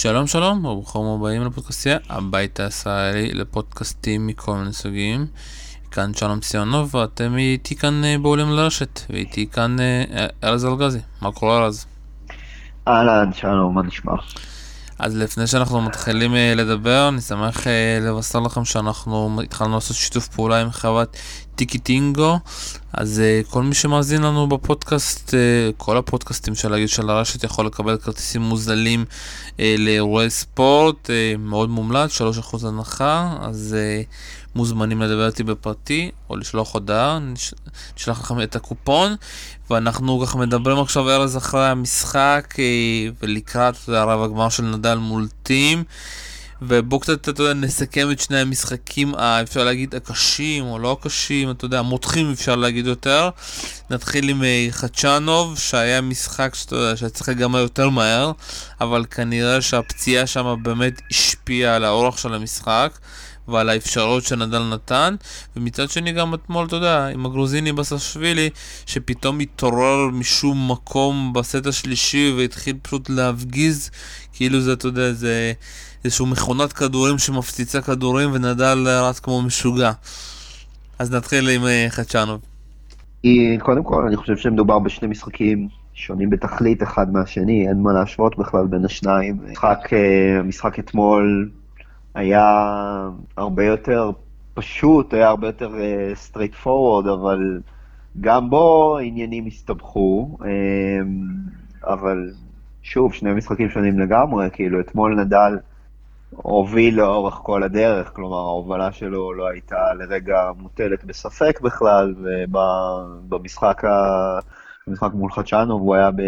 שלום שלום, וברוכים הבאים לפודקאסטיה, הבית הישראלי לפודקאסטים מכל מיני סוגים. כאן שלום ציונוב, ואתם איתי כאן אה, בעולים לרשת, ואיתי כאן אה, ארז אלגזי. מה קורה ארז? אהלן, שלום, מה נשמע? אז לפני שאנחנו מתחילים אה, לדבר, אני שמח אה, לבשר לכם שאנחנו התחלנו לעשות שיתוף פעולה עם חברת טיקי טינגו. אז אה, כל מי שמאזין לנו בפודקאסט, כל הפודקאסטים של הגיל של הרשת יכול לקבל כרטיסים מוזלים לאירועי ספורט, מאוד מומלץ, 3% הנחה, אז מוזמנים לדבר איתי בפרטי, או לשלוח הודעה, נשלח לכם את הקופון, ואנחנו ככה מדברים עכשיו ארז אחרי המשחק, אה, ולקראת הרב הגמר של נדל מול טים. ובואו קצת, אתה יודע, נסכם את שני המשחקים, אה, אפשר להגיד, הקשים או לא הקשים, אתה יודע, המותחים אפשר להגיד יותר. נתחיל עם אה, חדשנוב, שהיה משחק שאתה יודע, שהיה צריך להיגמר יותר מהר, אבל כנראה שהפציעה שם באמת השפיעה על האורח של המשחק. ועל האפשרות שנדל נתן, ומצד שני גם אתמול, אתה יודע, עם הגרוזיני בסשווילי, שפתאום התעורר משום מקום בסט השלישי והתחיל פשוט להפגיז, כאילו זה, אתה יודע, זה איזשהו מכונת כדורים שמפציצה כדורים, ונדל רץ כמו משוגע. אז נתחיל עם uh, חצ'נוב. קודם כל, אני חושב שמדובר בשני משחקים שונים בתכלית אחד מהשני, אין מה להשוות בכלל בין השניים. משחק, uh, משחק אתמול היה הרבה יותר פשוט, היה הרבה יותר straight uh, forward, אבל גם בו עניינים הסתבכו, um, אבל שוב, שני משחקים שונים לגמרי, כאילו אתמול נדל הוביל לאורך כל הדרך, כלומר ההובלה שלו לא הייתה לרגע מוטלת בספק בכלל, ובמשחק ה... במשחק מול חדשנוב הוא היה ב...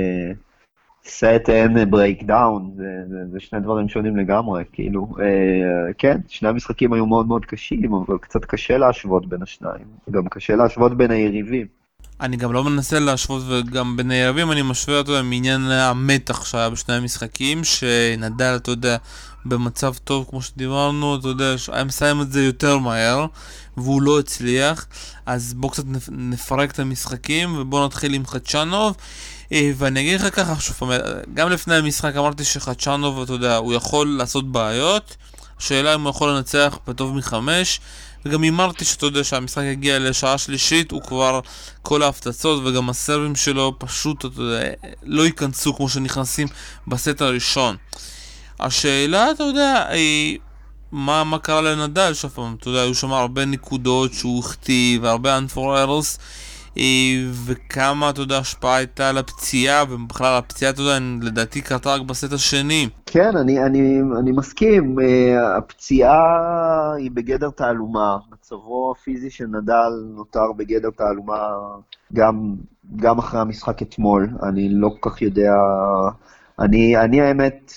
set and break down, זה, זה, זה שני דברים שונים לגמרי, כאילו, אה, כן, שני המשחקים היו מאוד מאוד קשים, אבל קצת קשה להשוות בין השניים, גם קשה להשוות בין היריבים. אני גם לא מנסה להשוות, וגם בין היריבים אני משווה אותו מעניין המתח שהיה בשני המשחקים, שנדל, אתה יודע, במצב טוב, כמו שדיברנו, אתה יודע, היה מסיים את זה יותר מהר, והוא לא הצליח, אז בואו קצת נפרק את המשחקים, ובואו נתחיל עם חדשנוב. אה, ואני אגיד לך ככה, שוב פעם, גם לפני המשחק אמרתי שחדשנוב, אתה יודע, הוא יכול לעשות בעיות, השאלה אם הוא יכול לנצח בטוב מחמש, וגם הימרתי שאתה יודע שהמשחק יגיע לשעה שלישית, הוא כבר, כל ההפצצות וגם הסרבים שלו פשוט, אתה יודע, לא ייכנסו כמו שנכנסים בסט הראשון. השאלה, אתה יודע, היא... מה, מה קרה לנדל, שוב פעם, אתה יודע, היו שם הרבה נקודות שהוא החטיא והרבה unfor errors אה, וכמה, אתה יודע, השפעה הייתה על הפציעה, ובכלל הפציעה, אתה יודע, לדעתי קרתה רק בסט השני. כן, אני, אני, אני מסכים, אה, הפציעה היא בגדר תעלומה, מצבו הפיזי של נדל נותר בגדר תעלומה גם, גם אחרי המשחק אתמול, אני לא כל כך יודע, אני, אני האמת,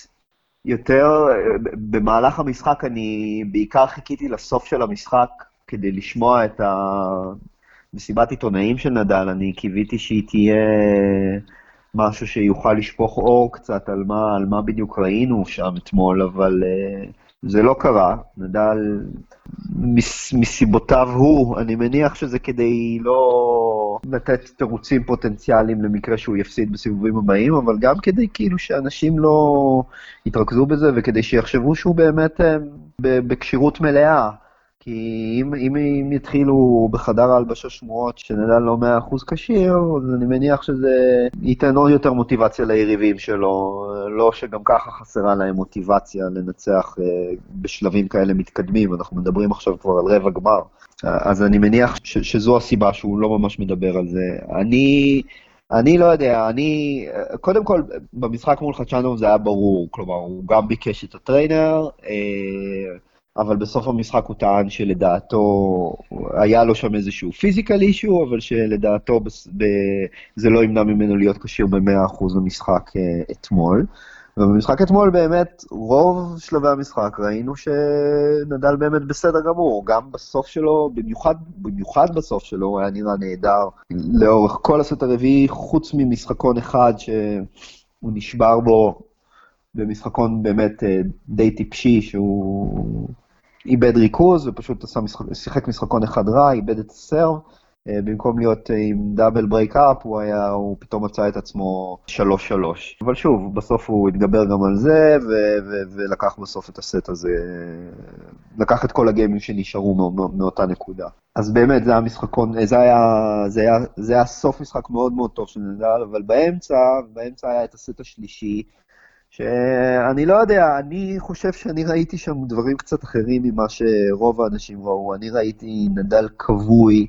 יותר, במהלך המשחק אני בעיקר חיכיתי לסוף של המשחק כדי לשמוע את ה... מסיבת עיתונאים של נדל, אני קיוויתי שהיא תהיה משהו שיוכל לשפוך אור קצת על מה, על מה בדיוק ראינו שם אתמול, אבל uh, זה לא קרה. נדל, מס, מסיבותיו הוא, אני מניח שזה כדי לא לתת תירוצים פוטנציאליים למקרה שהוא יפסיד בסיבובים הבאים, אבל גם כדי כאילו שאנשים לא יתרכזו בזה וכדי שיחשבו שהוא באמת uh, בכשירות מלאה. כי אם, אם, אם יתחילו בחדר ההלבשה שמועות שנדל לא מאה אחוז כשיר, אז אני מניח שזה ייתן עוד יותר מוטיבציה ליריבים שלו, לא שגם ככה חסרה להם מוטיבציה לנצח uh, בשלבים כאלה מתקדמים, אנחנו מדברים עכשיו כבר על רבע גמר. אז אני מניח ש, שזו הסיבה שהוא לא ממש מדבר על זה. אני... אני לא יודע, אני, קודם כל, במשחק מול חדשנוב זה היה ברור, כלומר, הוא גם ביקש את הטריינר, אה, אבל בסוף המשחק הוא טען שלדעתו, היה לו שם איזשהו פיזיקל אישו, אבל שלדעתו ב, זה לא ימנע ממנו להיות כשיר ב-100% במשחק אה, אתמול. ובמשחק אתמול באמת, רוב שלבי המשחק ראינו שנדל באמת בסדר גמור, גם בסוף שלו, במיוחד, במיוחד בסוף שלו, הוא היה נראה נהדר לאורך כל הסט הרביעי, חוץ ממשחקון אחד שהוא נשבר בו במשחקון באמת אה, די טיפשי, שהוא איבד ריכוז ופשוט עשה משחק, שיחק משחקון אחד רע, איבד את ה serve, אה, במקום להיות עם double break up, הוא היה, הוא פתאום מצא את עצמו 3-3. אבל שוב, בסוף הוא התגבר גם על זה, ו- ו- ולקח בסוף את הסט הזה, לקח את כל הגיימים שנשארו מא- מאותה נקודה. אז באמת, זה היה משחקון, זה היה, זה היה, זה היה סוף משחק מאוד מאוד טוב של נדל, אבל באמצע, באמצע היה את הסט השלישי, שאני לא יודע, אני חושב שאני ראיתי שם דברים קצת אחרים ממה שרוב האנשים ראו. אני ראיתי נדל כבוי,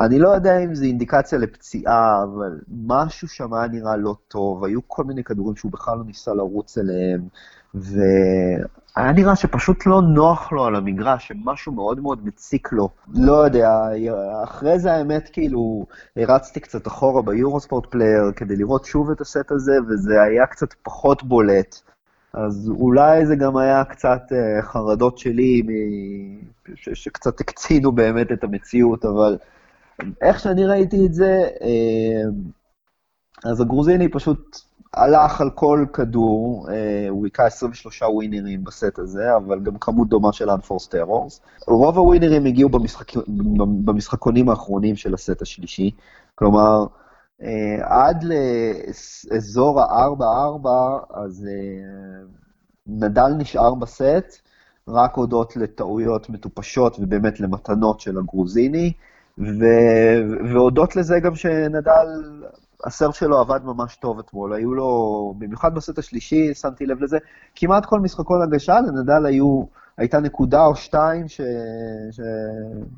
אני לא יודע אם זו אינדיקציה לפציעה, אבל משהו שם היה נראה לא טוב, היו כל מיני כדורים שהוא בכלל לא ניסה לרוץ אליהם, והיה נראה שפשוט לא נוח לו על המגרש, שמשהו מאוד מאוד מציק לו. לא יודע, אחרי זה האמת, כאילו, הרצתי קצת אחורה ביורוספורט player כדי לראות שוב את הסט הזה, וזה היה קצת פחות בולט. אז אולי זה גם היה קצת uh, חרדות שלי, שקצת הקצינו באמת את המציאות, אבל איך שאני ראיתי את זה, uh, אז הגרוזיני פשוט הלך על כל כדור, uh, הוא היכה 23 ווינרים בסט הזה, אבל גם כמות דומה של Unforced Errors. רוב הווינרים הגיעו במשחק... במשחקונים האחרונים של הסט השלישי, כלומר, Uh, עד לאזור ה-4-4, אז uh, נדל נשאר בסט, רק הודות לטעויות מטופשות ובאמת למתנות של הגרוזיני, והודות לזה גם שנדל, הסרב שלו עבד ממש טוב אתמול, היו לו, במיוחד בסט השלישי, שמתי לב לזה, כמעט כל משחקון הגשה לנדל היו... הייתה נקודה או שתיים ש... ש...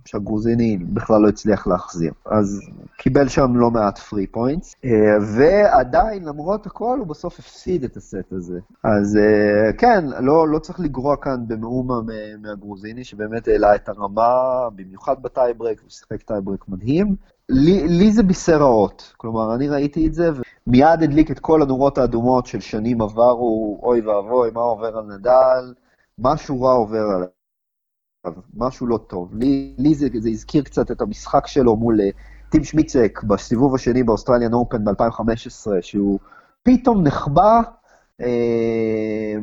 שהגרוזיני בכלל לא הצליח להחזיר. אז קיבל שם לא מעט free points, ועדיין, למרות הכל, הוא בסוף הפסיד את הסט הזה. אז אה, כן, לא, לא צריך לגרוע כאן במאומה מהגרוזיני, שבאמת העלה את הרמה, במיוחד ב tiebreak, הוא שיחק tiebreak מדהים. לי, לי זה בישר רעות, כלומר, אני ראיתי את זה, ומיד הדליק את כל הנורות האדומות של שנים עברו, אוי ואבוי, מה עובר על נדל. משהו רע עובר עליו, משהו לא טוב. לי, לי זה, זה הזכיר קצת את המשחק שלו מול אה, טים שמיצק בסיבוב השני באוסטרליאן אופן ב-2015, שהוא פתאום נחבא, אה,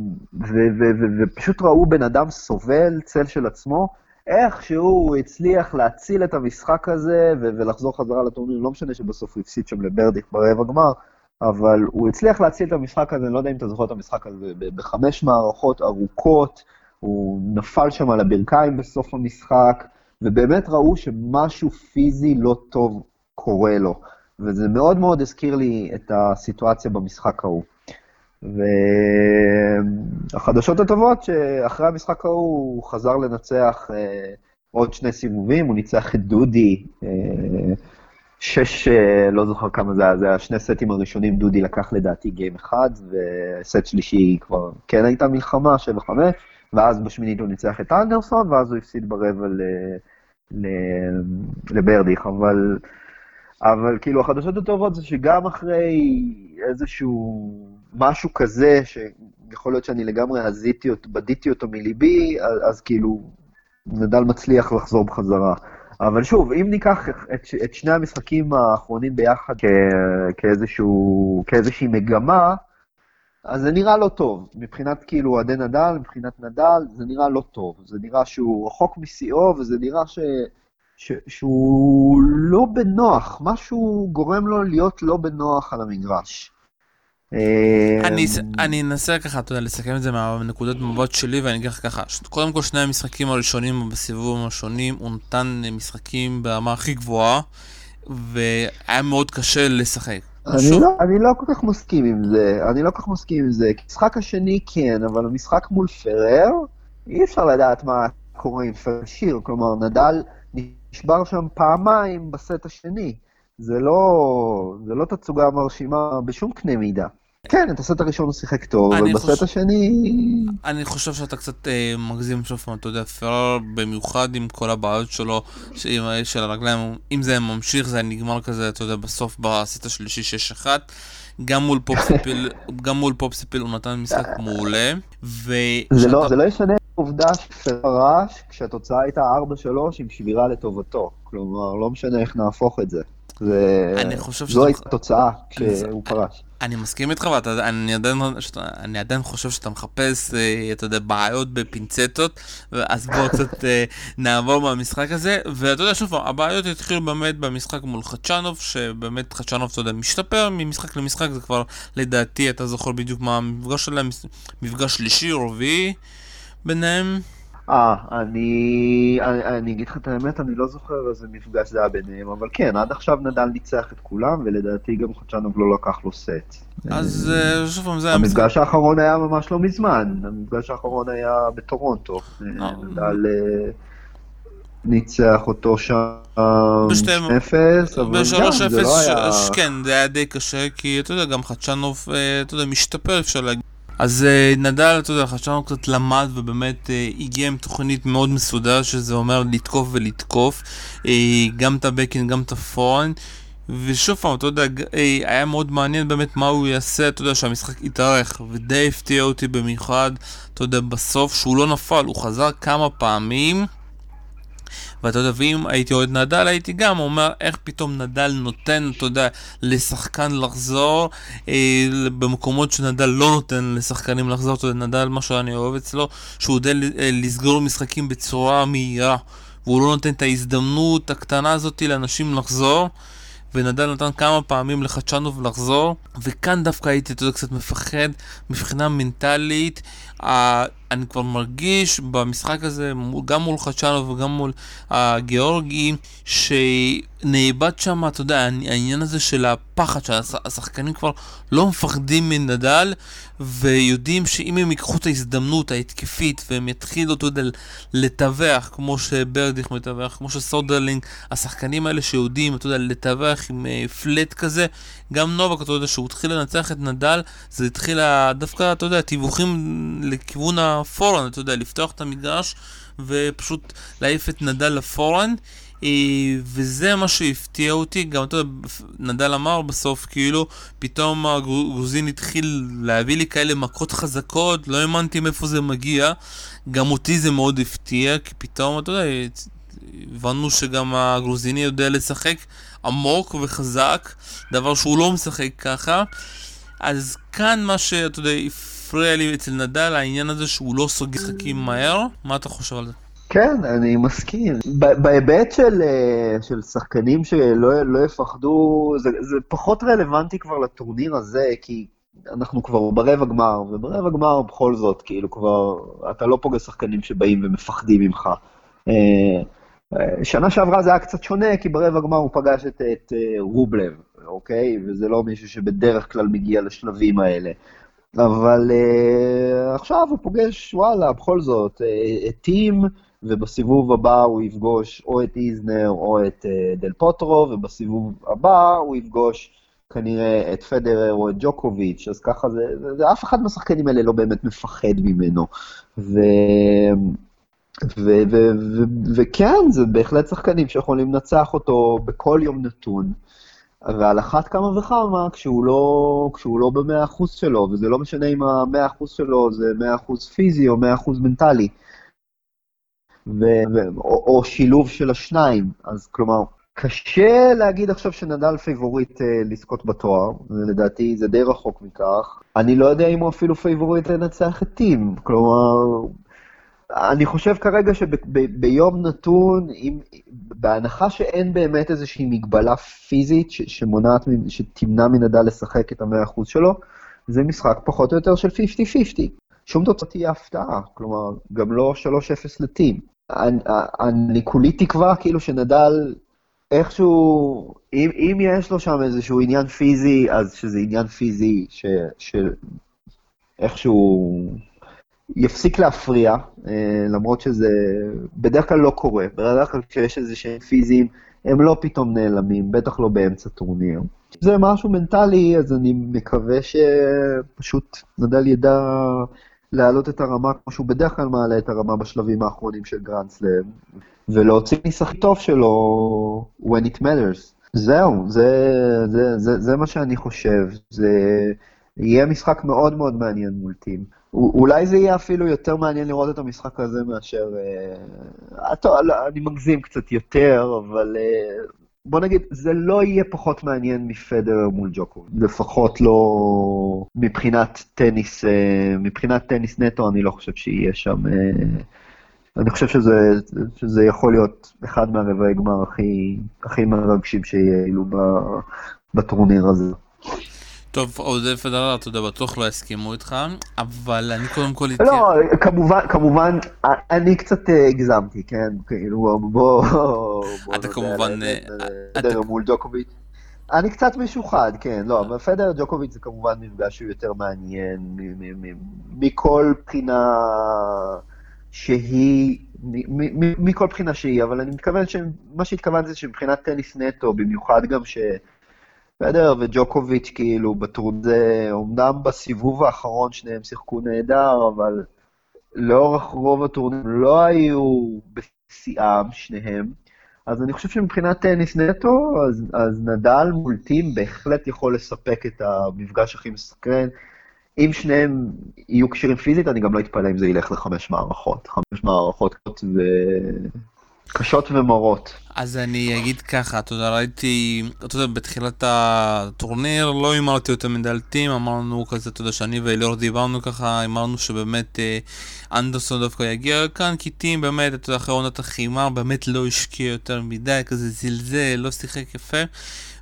ופשוט ראו בן אדם סובל, צל של עצמו, איכשהו הוא הצליח להציל את המשחק הזה ולחזור חזרה לטורניר, לא משנה שבסוף הוא הפסיד שם לברדיק ברבע גמר, אבל הוא הצליח להציל את המשחק הזה, אני לא יודע אם אתה זוכר את המשחק הזה, בחמש מערכות ארוכות, הוא נפל שם על הברכיים בסוף המשחק, ובאמת ראו שמשהו פיזי לא טוב קורה לו, וזה מאוד מאוד הזכיר לי את הסיטואציה במשחק ההוא. והחדשות הטובות, שאחרי המשחק ההוא הוא חזר לנצח אה, עוד שני סיבובים, הוא ניצח את דודי, אה, שש, אה, לא זוכר כמה זה היה, זה היה שני סטים הראשונים, דודי לקח לדעתי גיים אחד, וסט שלישי כבר כן הייתה מלחמה, שבע חמש, ואז בשמינית הוא ניצח את אנדרסון, ואז הוא הפסיד ברבע ל, ל, לברדיך, אבל, אבל כאילו החדשות הטובות זה שגם אחרי איזשהו משהו כזה, שיכול להיות שאני לגמרי הזיתי אותו, בדיתי אותו מליבי, אז, אז כאילו נדל מצליח לחזור בחזרה. אבל שוב, אם ניקח את, את שני המשחקים האחרונים ביחד כ, כאיזשהו, כאיזושהי מגמה, אז זה נראה לא טוב. מבחינת כאילו אוהדי נדל, מבחינת נדל, זה נראה לא טוב. זה נראה שהוא רחוק משיאו, וזה נראה ש, ש, שהוא לא בנוח. משהו גורם לו להיות לא בנוח על המגרש. אני, אני אנסה ככה, אתה יודע, לסכם את זה מהנקודת מבט שלי, ואני אגיד לך ככה, קודם כל שני המשחקים הראשונים בסיבובים השונים, הוא נתן משחקים ברמה הכי גבוהה, והיה מאוד קשה לשחק. אני לא, אני לא כל כך מסכים עם זה, אני לא כל כך מסכים עם זה, המשחק השני כן, אבל המשחק מול פרר, אי אפשר לדעת מה קורה עם פרר שיר, כלומר, נדל נשבר שם פעמיים בסט השני. זה לא, זה לא תצוגה מרשימה בשום קנה מידה. כן, את הסט הראשון הוא שיחק טוב, אבל בסט חוש... השני... אני חושב שאתה קצת אה, מגזים שוב פעם, אתה יודע, פרר במיוחד עם כל הבעיות שלו, של, של הרגליים, אם זה ממשיך, זה נגמר כזה, אתה יודע, בסוף בסט השלישי 6-1. גם מול פוספיסיל, גם מול פוספיסיל הוא נתן משחק מעולה, ו... זה, לא, זה לא ישנה עובדה שפרש כשהתוצאה הייתה 4-3 עם שבירה לטובתו. כלומר, לא משנה איך נהפוך את זה. אני חושב זו הייתה התוצאה כשהוא פרש. אני מסכים איתך, ואני עדיין, אני עדיין חושב שאתה מחפש, אה, אתה יודע, בעיות בפינצטות, אז בואו קצת אה, נעבור מהמשחק הזה, ואתה יודע, שוב הבעיות התחילו באמת במשחק מול חדשנוב, שבאמת חדשנוב, אתה יודע, משתפר ממשחק למשחק, זה כבר, לדעתי, אתה זוכר בדיוק מה המפגש שלהם, מפגש שלישי, רביעי ביניהם. אה, אני, אני, אני אגיד לך את האמת, אני לא זוכר איזה מפגש זה היה ביניהם, אבל כן, עד עכשיו נדל ניצח את כולם, ולדעתי גם חדשנוב לא לקח לו סט. אז אה, שוב פעם, זה... המפגש האחרון היה ממש לא מזמן, המפגש האחרון היה בטורונטו. אה, אה. נדל ניצח אותו שם 2-0, אבל גם זה לא היה... כן, זה היה די קשה, כי אתה יודע, גם חדשנוב, אתה יודע, משתפר, אפשר להגיד. אז uh, נדל, אתה יודע, חשבנו קצת למד ובאמת uh, הגיע עם תוכנית מאוד מסודר, שזה אומר לתקוף ולתקוף, uh, גם את הבקין, גם את הפורן. ושוב פעם, אתה יודע, היה מאוד מעניין באמת מה הוא יעשה, אתה יודע, שהמשחק יתארך, ודי הפתיע אותי במיוחד, אתה יודע, בסוף שהוא לא נפל, הוא חזר כמה פעמים. ואתה יודע, ואם הייתי אוהד נדל, הייתי גם אומר איך פתאום נדל נותן, אתה יודע, לשחקן לחזור אה, במקומות שנדל לא נותן לשחקנים לחזור. אתה יודע, נדל, מה שאני אוהב אצלו, שהוא יודע אה, לסגור משחקים בצורה מהירה, והוא לא נותן את ההזדמנות הקטנה הזאת לאנשים לחזור. ונדל נתן כמה פעמים לחדשנוב לחזור, וכאן דווקא הייתי, אתה יודע, קצת מפחד מבחינה מנטלית. אני כבר מרגיש במשחק הזה, גם מול חדשנוב וגם מול הגיאורגי, שנאבד שם, אתה יודע, העניין הזה של הפחד, שהשחקנים כבר לא מפחדים מנדל, ויודעים שאם הם ייקחו את ההזדמנות ההתקפית, והם יתחילו, אתה יודע, לתווך, כמו שברדיך מתווך, כמו שסודרלינג, השחקנים האלה שיודעים, אתה יודע, לתווך עם פלט כזה, גם נובק, אתה יודע, שהוא התחיל לנצח את נדל, זה התחיל דווקא, אתה יודע, תיווכים לכיוון הפורן, אתה יודע, לפתוח את המגרש ופשוט להעיף את נדל לפורן. אה, וזה מה שהפתיע אותי, גם אתה יודע, נדל אמר בסוף, כאילו, פתאום הגרוזין התחיל להביא לי כאלה מכות חזקות, לא האמנתי מאיפה זה מגיע. גם אותי זה מאוד הפתיע, כי פתאום, אתה יודע, הבנו שגם הגרוזיני יודע לשחק עמוק וחזק, דבר שהוא לא משחק ככה. אז כאן מה שאתה יודע, הפריע לי אצל נדל, העניין הזה שהוא לא סוגר משחקים מהר, מה אתה חושב על זה? כן, אני מסכים. בהיבט של, אה, של שחקנים שלא לא יפחדו, זה, זה פחות רלוונטי כבר לטורניר הזה, כי אנחנו כבר ברבע גמר, וברבע גמר בכל זאת, כאילו כבר, אתה לא פוגש שחקנים שבאים ומפחדים ממך. אה, אה, שנה שעברה זה היה קצת שונה, כי ברבע גמר הוא פגש את, את רובלב, אוקיי? וזה לא מישהו שבדרך כלל מגיע לשלבים האלה. אבל uh, עכשיו הוא פוגש, וואלה, בכל זאת, uh, את טים, ובסיבוב הבא הוא יפגוש או את איזנר או את uh, דל פוטרו, ובסיבוב הבא הוא יפגוש כנראה את פדרר או את ג'וקוביץ', אז ככה זה, זה, זה אף אחד מהשחקנים האלה לא באמת מפחד ממנו. ו... וכן, זה בהחלט שחקנים שיכולים לנצח אותו בכל יום נתון. ועל אחת כמה וכמה כשהוא לא, כשהוא לא במאה אחוז שלו, וזה לא משנה אם המאה אחוז שלו זה מאה אחוז פיזי או מאה אחוז מנטלי. ו, ו, או, או שילוב של השניים, אז כלומר, קשה להגיד עכשיו שנדל פייבוריט אה, לזכות בתואר, לדעתי זה די רחוק מכך. אני לא יודע אם הוא אפילו פייבוריט לנצח את טים, כלומר, אני חושב כרגע שביום נתון, אם, בהנחה שאין באמת איזושהי מגבלה פיזית ש, שמונעת, שתמנע מנדל לשחק את המאה אחוז שלו, זה משחק פחות או יותר של 50-50. שום תוצאה תהיה הפתעה, כלומר, גם לא 3-0 לטים. אני, אני כולי תקווה כאילו שנדל איכשהו, אם, אם יש לו שם איזשהו עניין פיזי, אז שזה עניין פיזי ש, שאיכשהו יפסיק להפריע, אה, למרות שזה בדרך כלל לא קורה. בדרך כלל כשיש איזה שהם פיזיים, הם לא פתאום נעלמים, בטח לא באמצע טורניר. זה משהו מנטלי, אז אני מקווה שפשוט נדל ידע להעלות את הרמה כמו שהוא בדרך כלל מעלה את הרמה בשלבים האחרונים של גרנדסלאם, ולהוציא ניסח טוב שלו when it matters. זהו, זה, זה, זה, זה מה שאני חושב. זה יהיה משחק מאוד מאוד מעניין מול טים. אולי זה יהיה אפילו יותר מעניין לראות את המשחק הזה מאשר... אה, טוב, לא, אני מגזים קצת יותר, אבל אה, בוא נגיד, זה לא יהיה פחות מעניין מפדר מול ג'וקו. לפחות לא מבחינת טניס, אה, מבחינת טניס נטו, אני לא חושב שיהיה שם... אה, אני חושב שזה, שזה יכול להיות אחד מהרבעי גמר הכי, הכי מרגשים שיעלו בטורניר הזה. טוב, עודד פדרר, אתה יודע, בטוח לא יסכימו איתך, אבל אני קודם כל... לא, כמובן, כמובן, אני קצת אה, הגזמתי, כן? כאילו, בוא... אתה כמובן... אה, פדר מול ג'וקוביץ'. אני קצת משוחד, כן, לא, אבל פדר ג'וקוביץ' זה כמובן מפגש שהוא יותר מעניין מכל בחינה שהיא, מכל בחינה שהיא, אבל אני מתכוון שמה שהתכוונתי זה שמבחינת טניס נטו, במיוחד גם ש... בסדר, וג'וקוביץ' כאילו בטרון זה, אומנם בסיבוב האחרון שניהם שיחקו נהדר, אבל לאורך רוב הטורנים לא היו בשיאם שניהם. אז אני חושב שמבחינת טניס נטו, אז, אז נדל מול טים בהחלט יכול לספק את המפגש הכי מסקרן. אם שניהם יהיו כשירים פיזית, אני גם לא אתפלא אם זה ילך לחמש מערכות. חמש מערכות ו... קשות ומרות. אז אני אגיד ככה, אתה יודע, ראיתי, אתה יודע, בתחילת הטורניר לא הימרתי יותר טים, אמרנו כזה, אתה יודע, שאני ואליאור דיברנו ככה, אמרנו שבאמת אה, אנדרסון דווקא יגיע כאן, כי טים באמת, אתה יודע, אחרי עונת החימר, באמת לא השקיע יותר מדי, כזה זלזל, לא שיחק יפה.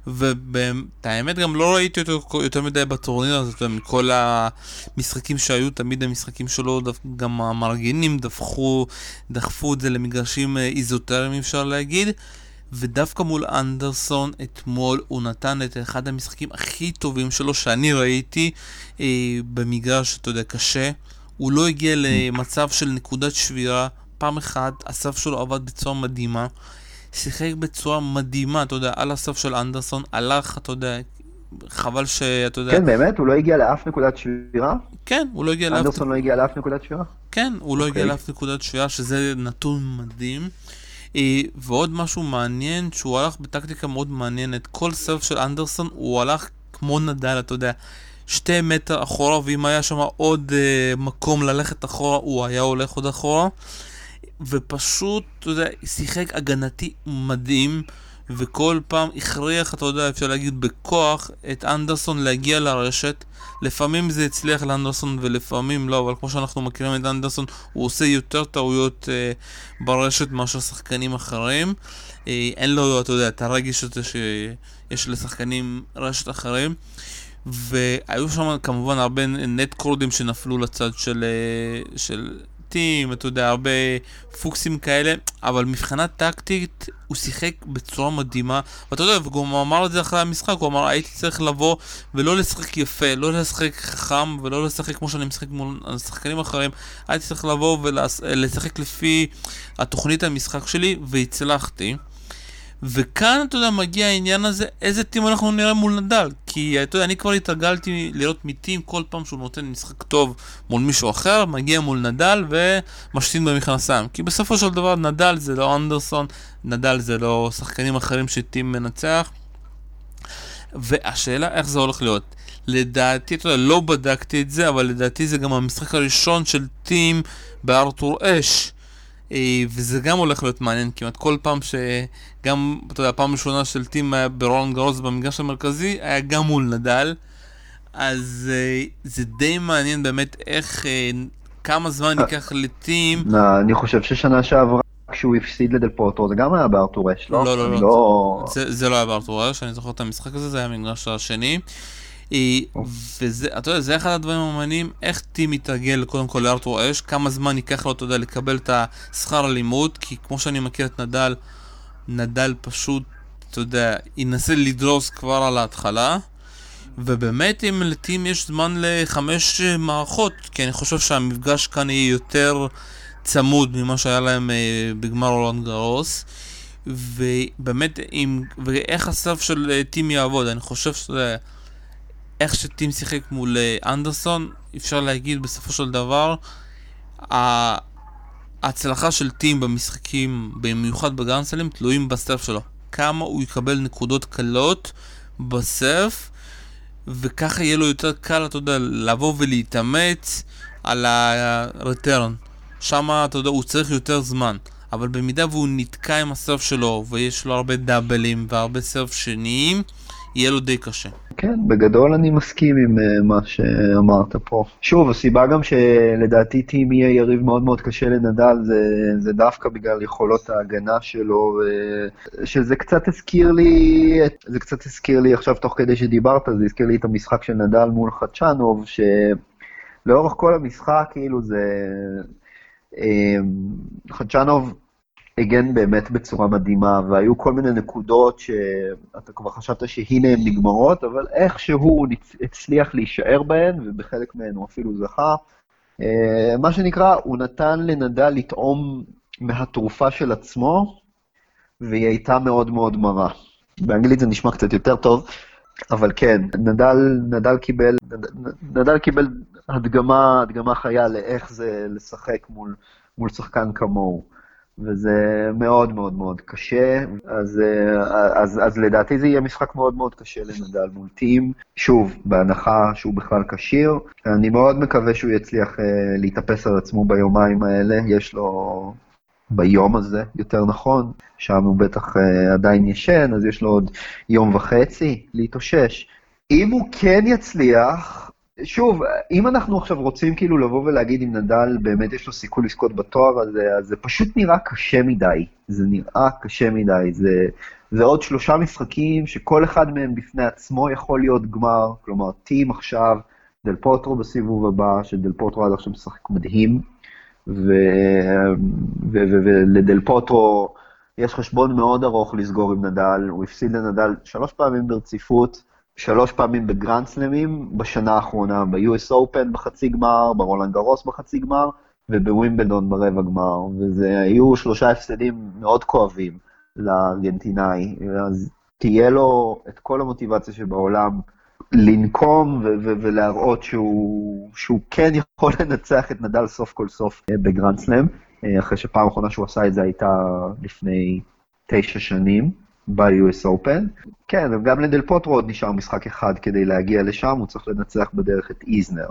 והאמת גם לא ראיתי אותו יותר מדי בטורניר הזה, מכל המשחקים שהיו, תמיד המשחקים שלו, גם המארגנים דפחו, דחפו את זה למגרשים אה, איזוטריים אפשר להגיד. ודווקא מול אנדרסון אתמול הוא נתן את אחד המשחקים הכי טובים שלו שאני ראיתי אה, במגרש, אתה יודע, קשה. הוא לא הגיע למצב של נקודת שבירה. פעם אחת הסף שלו עבד בצורה מדהימה. שיחק בצורה מדהימה, אתה יודע, על הסוף של אנדרסון, הלך, אתה יודע, חבל שאתה יודע... כן, באמת? הוא לא הגיע לאף נקודת שבירה? כן, הוא לא הגיע לאף... אנדרסון לא הגיע לאף נקודת שבירה? כן, הוא לא הגיע אוקיי. לאף נקודת שבירה, שזה נתון מדהים. אה, ועוד משהו מעניין, שהוא הלך בטקטיקה מאוד מעניינת. כל סרף של אנדרסון, הוא הלך כמו נדל, אתה יודע, שתי מטר אחורה, ואם היה שם עוד uh, מקום ללכת אחורה, הוא היה הולך עוד אחורה. ופשוט, אתה יודע, שיחק הגנתי מדהים, וכל פעם הכריח, אתה יודע, אפשר להגיד בכוח, את אנדרסון להגיע לרשת. לפעמים זה הצליח לאנדרסון ולפעמים לא, אבל כמו שאנחנו מכירים את אנדרסון, הוא עושה יותר טעויות אה, ברשת מאשר שחקנים אחרים. אה, אין לו, אתה יודע, את הרגש הזה שיש לשחקנים רשת אחרים. והיו שם כמובן הרבה נט קורדים שנפלו לצד של, אה, של סרטים, אתה יודע, הרבה פוקסים כאלה, אבל מבחינה טקטית הוא שיחק בצורה מדהימה, ואתה יודע, הוא אמר את זה אחרי המשחק, הוא אמר, הייתי צריך לבוא ולא לשחק יפה, לא לשחק חכם ולא לשחק כמו שאני משחק מול שחקנים אחרים, הייתי צריך לבוא ולשחק לפי התוכנית המשחק שלי, והצלחתי. וכאן, אתה יודע, מגיע העניין הזה, איזה טים אנחנו נראה מול נדל. כי, אתה יודע, אני כבר התרגלתי לראות מטים כל פעם שהוא נותן משחק טוב מול מישהו אחר, מגיע מול נדל ומשתין במכנסיים. כי בסופו של דבר, נדל זה לא אנדרסון, נדל זה לא שחקנים אחרים שטים מנצח. והשאלה איך זה הולך להיות. לדעתי, אתה יודע, לא בדקתי את זה, אבל לדעתי זה גם המשחק הראשון של טים בארתור אש. אה, וזה גם הולך להיות מעניין כמעט כל פעם שגם, אתה יודע, הפעם הראשונה של טים היה ברולנד גרוס במגרש המרכזי, היה גם מול נדל. אז אה, זה די מעניין באמת איך, אה, כמה זמן ייקח לטים. אני חושב ששנה שעברה כשהוא הפסיד לדל פוטו זה גם היה בארתור אש, לא? לא, לא, לא. לא... זה, לא היה בארתור אש, אני זוכר את המשחק הזה, זה היה המגרש השני. וזה, אתה יודע, זה אחד הדברים המעניינים, איך טים מתרגל קודם כל לארתור אש, כמה זמן ייקח לו, אתה יודע, לקבל את השכר הלימוד, כי כמו שאני מכיר את נדל, נדל פשוט, אתה יודע, ינסה לדרוס כבר על ההתחלה. ובאמת אם לטים יש זמן לחמש מערכות, כי אני חושב שהמפגש כאן יהיה יותר צמוד ממה שהיה להם אה, בגמר רולנד גרוס. ובאמת, אם, ואיך הסף של אה, טים יעבוד, אני חושב שזה... איך שטים שיחק מול אה, אנדרסון, אפשר להגיד בסופו של דבר, ההצלחה של טים במשחקים, במיוחד בגרנסלים, תלויים בסרף שלו. כמה הוא יקבל נקודות קלות בסרף, וככה יהיה לו יותר קל, אתה יודע, לבוא ולהתאמץ על ה-return. שם, אתה יודע, הוא צריך יותר זמן. אבל במידה והוא נתקע עם הסרף שלו ויש לו הרבה דאבלים והרבה סרף שניים, יהיה לו די קשה. כן, בגדול אני מסכים עם uh, מה שאמרת פה. שוב, הסיבה גם שלדעתי טים יהיה יריב מאוד מאוד קשה לנדל, זה, זה דווקא בגלל יכולות ההגנה שלו, שזה קצת הזכיר לי, זה קצת הזכיר לי עכשיו תוך כדי שדיברת, זה הזכיר לי את המשחק של נדל מול חדשנוב, שלאורך כל המשחק, כאילו זה... אה, חדשנוב הגן באמת בצורה מדהימה, והיו כל מיני נקודות שאתה כבר חשבת שהנה הן נגמרות, אבל איכשהו הוא הצליח להישאר בהן, ובחלק מהן הוא אפילו זכה. אה, מה שנקרא, הוא נתן לנדל לטעום מהתרופה של עצמו, והיא הייתה מאוד מאוד מרה. באנגלית זה נשמע קצת יותר טוב, אבל כן, נדל, נדל קיבל, נדל קיבל הדגמה, הדגמה חיה לאיך זה לשחק מול, מול שחקן כמוהו. וזה מאוד מאוד מאוד קשה, אז, אז, אז לדעתי זה יהיה משחק מאוד מאוד קשה לנדל מול טים, שוב, בהנחה שהוא בכלל כשיר. אני מאוד מקווה שהוא יצליח uh, להתאפס על עצמו ביומיים האלה, יש לו ביום הזה, יותר נכון, שם הוא בטח uh, עדיין ישן, אז יש לו עוד יום וחצי להתאושש. אם הוא כן יצליח, שוב, אם אנחנו עכשיו רוצים כאילו לבוא ולהגיד אם נדל באמת יש לו סיכוי לזכות בתואר הזה, אז זה פשוט נראה קשה מדי. זה נראה קשה מדי. זה, זה עוד שלושה משחקים שכל אחד מהם בפני עצמו יכול להיות גמר. כלומר, טים עכשיו, דל פוטרו בסיבוב הבא, שדל פוטרו עד עכשיו משחק מדהים, ולדל פוטרו יש חשבון מאוד ארוך לסגור עם נדל. הוא הפסיד לנדל שלוש פעמים ברציפות. שלוש פעמים בגרנד סלמים בשנה האחרונה, ב-US Open בחצי גמר, ברולנד גרוס בחצי גמר, ובווימבלדון ברבע גמר, וזה היו שלושה הפסדים מאוד כואבים לארגנטינאי, אז תהיה לו את כל המוטיבציה שבעולם לנקום ו- ו- ולהראות שהוא, שהוא כן יכול לנצח את נדל סוף כל סוף אה, בגרנד סלאם, אה, אחרי שפעם אחרונה שהוא עשה את זה הייתה לפני תשע שנים. ב-US Open. כן, וגם לדל פוטרו עוד נשאר משחק אחד כדי להגיע לשם, הוא צריך לנצח בדרך את איזנר.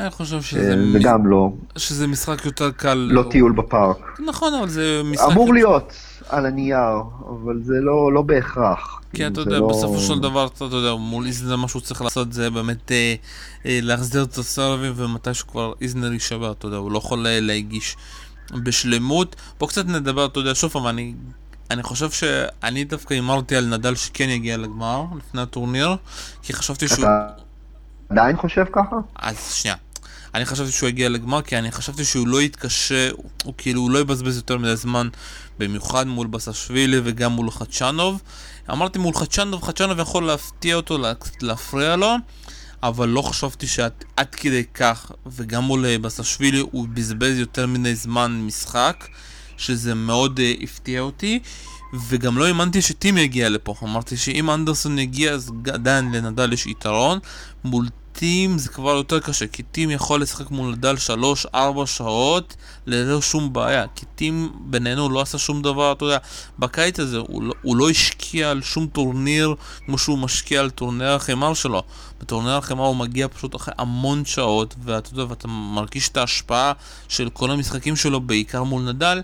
אני חושב שזה... וגם לא. שזה משחק יותר קל. לא טיול בפארק. נכון, אבל זה משחק... אמור להיות על הנייר, אבל זה לא, לא בהכרח. כי אתה יודע, לא... בסופו של דבר, אתה יודע, מול איזנר מה שהוא צריך לעשות זה באמת אה, אה, להחזיר את הסרבים, ומתי שכבר איזנר יישבר, אתה יודע, הוא לא יכול להגיש בשלמות. בוא קצת נדבר, אתה יודע, שוב פעם, אני אני חושב שאני דווקא הימרתי על נדל שכן יגיע לגמר לפני הטורניר, כי חשבתי שהוא... אתה עדיין חושב ככה? אז שנייה. אני חשבתי שהוא יגיע לגמר, כי אני חשבתי שהוא לא יתקשה, הוא, הוא כאילו הוא לא יבזבז יותר מדי זמן, במיוחד מול בסשווילי וגם מול חדשנוב. אמרתי מול חדשנוב, חדשנוב יכול להפתיע אותו, להפריע לו, אבל לא חשבתי שעד כדי כך, וגם מול אה, בסשווילי הוא בזבז יותר מדי זמן משחק. שזה מאוד uh, הפתיע אותי, וגם לא האמנתי שטים יגיע לפה. אמרתי שאם אנדרסון יגיע אז עדיין לנדל יש יתרון. מול טים זה כבר יותר קשה, כי טים יכול לשחק מול נדל 3-4 שעות ללא שום בעיה. כי טים בינינו לא עשה שום דבר, אתה יודע, בקיץ הזה הוא לא, הוא לא השקיע על שום טורניר כמו שהוא משקיע על טורניר החימר שלו. בטורניר החימר הוא מגיע פשוט אחרי המון שעות, ואתה יודע, ואתה מרגיש את ההשפעה של כל המשחקים שלו, בעיקר מול נדל.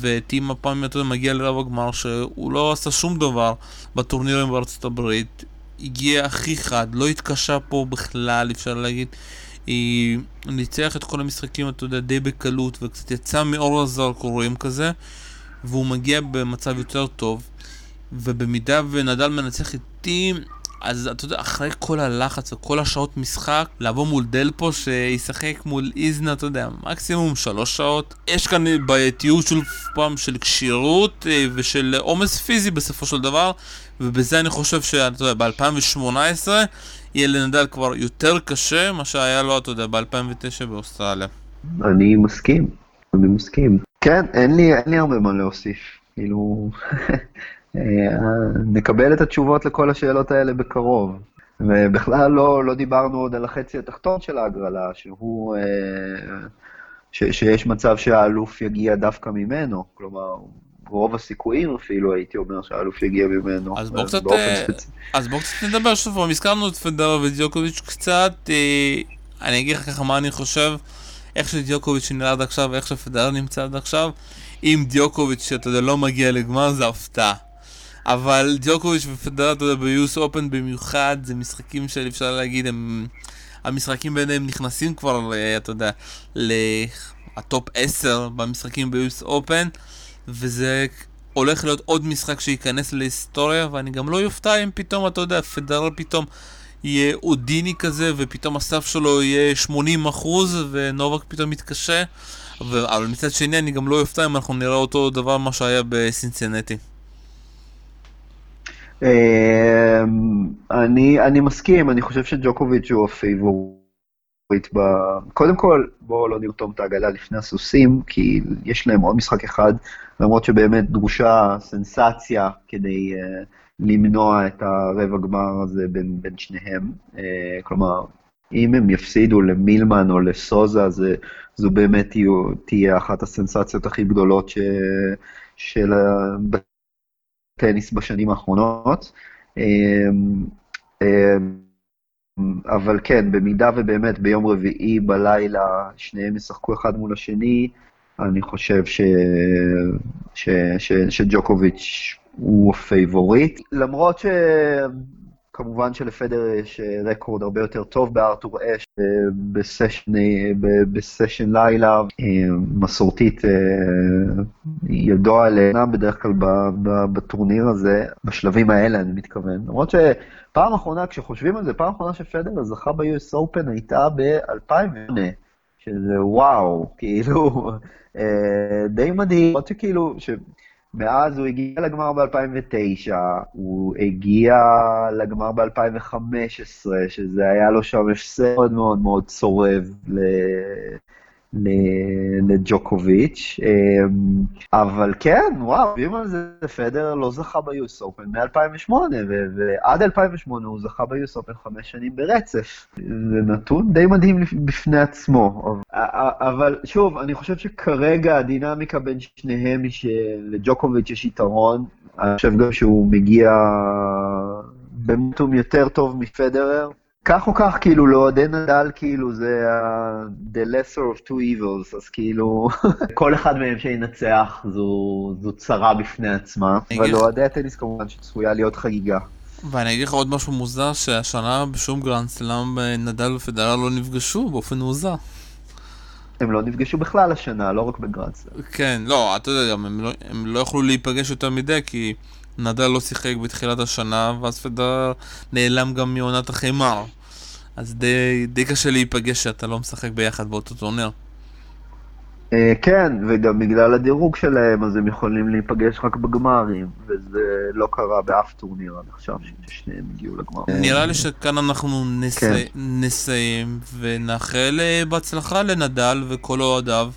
וטים הפעם יודע, מגיע לרבע הגמר שהוא לא עשה שום דבר בטורנירים בארצות הברית הגיע הכי חד, לא התקשה פה בכלל, אפשר להגיד. היא ניצח את כל המשחקים, אתה יודע, די בקלות, וקצת יצא מאור הזרקורים כזה, והוא מגיע במצב יותר טוב. ובמידה ונדל מנצח איתי, אז אתה יודע, אחרי כל הלחץ וכל השעות משחק, לבוא מול דלפו שישחק מול איזנה, אתה יודע, מקסימום שלוש שעות. יש כאן בעייתיות של פעם של כשירות אה, ושל עומס פיזי בסופו של דבר, ובזה אני חושב שאתה יודע, ב-2018 יהיה לנדל כבר יותר קשה מה שהיה לו, אתה יודע, ב-2009 באוסטרליה. אני מסכים, אני מסכים. כן, אין לי, אין לי הרבה מה להוסיף. כאילו, נקבל את התשובות לכל השאלות האלה בקרוב. ובכלל לא, לא דיברנו עוד על החצי התחתון של ההגרלה, שהוא, אה, ש, שיש מצב שהאלוף יגיע דווקא ממנו, כלומר, רוב הסיכויים אפילו, הייתי אומר שהאלוף יגיע ממנו. אז בואו קצת, אה, אז בוא קצת נדבר שוב פעם, הזכרנו את פדר ודיוקוביץ' קצת, אני אגיד לך ככה מה אני חושב. איך שדיוקוביץ' נראה עד עכשיו ואיך שפדרר נמצא עד עכשיו, אם דיוקוביץ', שאתה יודע, לא מגיע לגמר, זה הפתעה. אבל אתה יודע, ביוס אופן במיוחד, זה משחקים של אפשר להגיד, הם... המשחקים ביניהם נכנסים כבר, אתה יודע, לטופ 10 במשחקים ביוס אופן, וזה הולך להיות עוד משחק שייכנס להיסטוריה, ואני גם לא יופתע אם פתאום, אתה יודע, פדרר פתאום יהיה הודיני כזה, ופתאום ה serve שלו יהיה 80% ונובק פתאום מתקשה. ו... אבל מצד שני אני גם לא יופתע אם אנחנו נראה אותו דבר מה שהיה בסינסינטי. אמ, אני, אני מסכים, אני חושב שג'וקוביץ' הוא הפייבוריט ב... קודם כל, בואו לא נרתום את העגלה לפני הסוסים, כי יש להם עוד משחק אחד, למרות שבאמת דרושה סנסציה כדי uh, למנוע את הרבע גמר הזה בין, בין שניהם. Uh, כלומר, אם הם יפסידו למילמן או לסוזה, זה, זו באמת תהיה אחת הסנסציות הכי גדולות ש, של הטניס בשנים האחרונות. אמ, אמ, אבל כן, במידה ובאמת ביום רביעי בלילה שניהם ישחקו אחד מול השני, אני חושב ש... ש... ש... שג'וקוביץ' הוא הפייבוריט. למרות ש... כמובן שלפדרר יש אה, רקורד הרבה יותר טוב בארתור אש אה, ב session, אה, ב session לילה, מסורתית ידוע עליה בדרך כלל בטורניר הזה, בשלבים האלה אני מתכוון. למרות שפעם אחרונה, כשחושבים על זה, פעם אחרונה שפדרר זכה ב-US Open הייתה ב-2008, שזה וואו, כאילו, די מדהים, למרות שכאילו, מאז הוא הגיע לגמר ב-2009, הוא הגיע לגמר ב-2015, שזה היה לו שם הפסד מאוד מאוד מאוד צורב לג'וקוביץ', אמ, אבל כן, וואו, אם על זה פדר לא זכה ביוס אופן מ-2008, ועד 2008 הוא זכה ביוס אופן חמש שנים ברצף. זה נתון די מדהים בפני עצמו. אבל שוב, אני חושב שכרגע הדינמיקה בין שניהם היא שלג'וקוביץ' יש יתרון. אני חושב גם שהוא מגיע במומנטום יותר טוב מפדרר. כך או כך, כאילו, לאוהדי נדל, כאילו, זה ה- the lesser of two evils, אז כאילו, כל אחד מהם שינצח זו, זו צרה בפני עצמה, אבל לאוהדי הטניס כמובן שצפויה להיות חגיגה. ואני אגיד לך עוד משהו מוזר, שהשנה בשום גרנד סלאם נדל ופדרר לא נפגשו באופן מוזר. הם לא נפגשו בכלל השנה, לא רק בגרנד סלאם. כן, לא, אתה יודע, הם לא, הם לא יכלו להיפגש יותר מדי, כי... נדל לא שיחק בתחילת השנה, ואז פדרר נעלם גם מעונת החימר. אז די, די קשה להיפגש שאתה לא משחק ביחד באותו טורניר. אה, כן, וגם בגלל הדירוג שלהם, אז הם יכולים להיפגש רק בגמרים, וזה לא קרה באף טורניר עד עכשיו, ששניהם הגיעו לגמר. נראה לי שכאן אנחנו נסי... כן. נסיים, ונאחל אה, בהצלחה לנדל וכל אוהדיו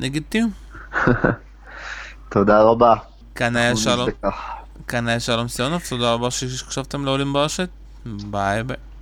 נגד טים. תודה רבה. כאן היה שלום. כאן היה שלום סיונוב, תודה רבה שהקשבתם לעולים ברשת, ביי ביי.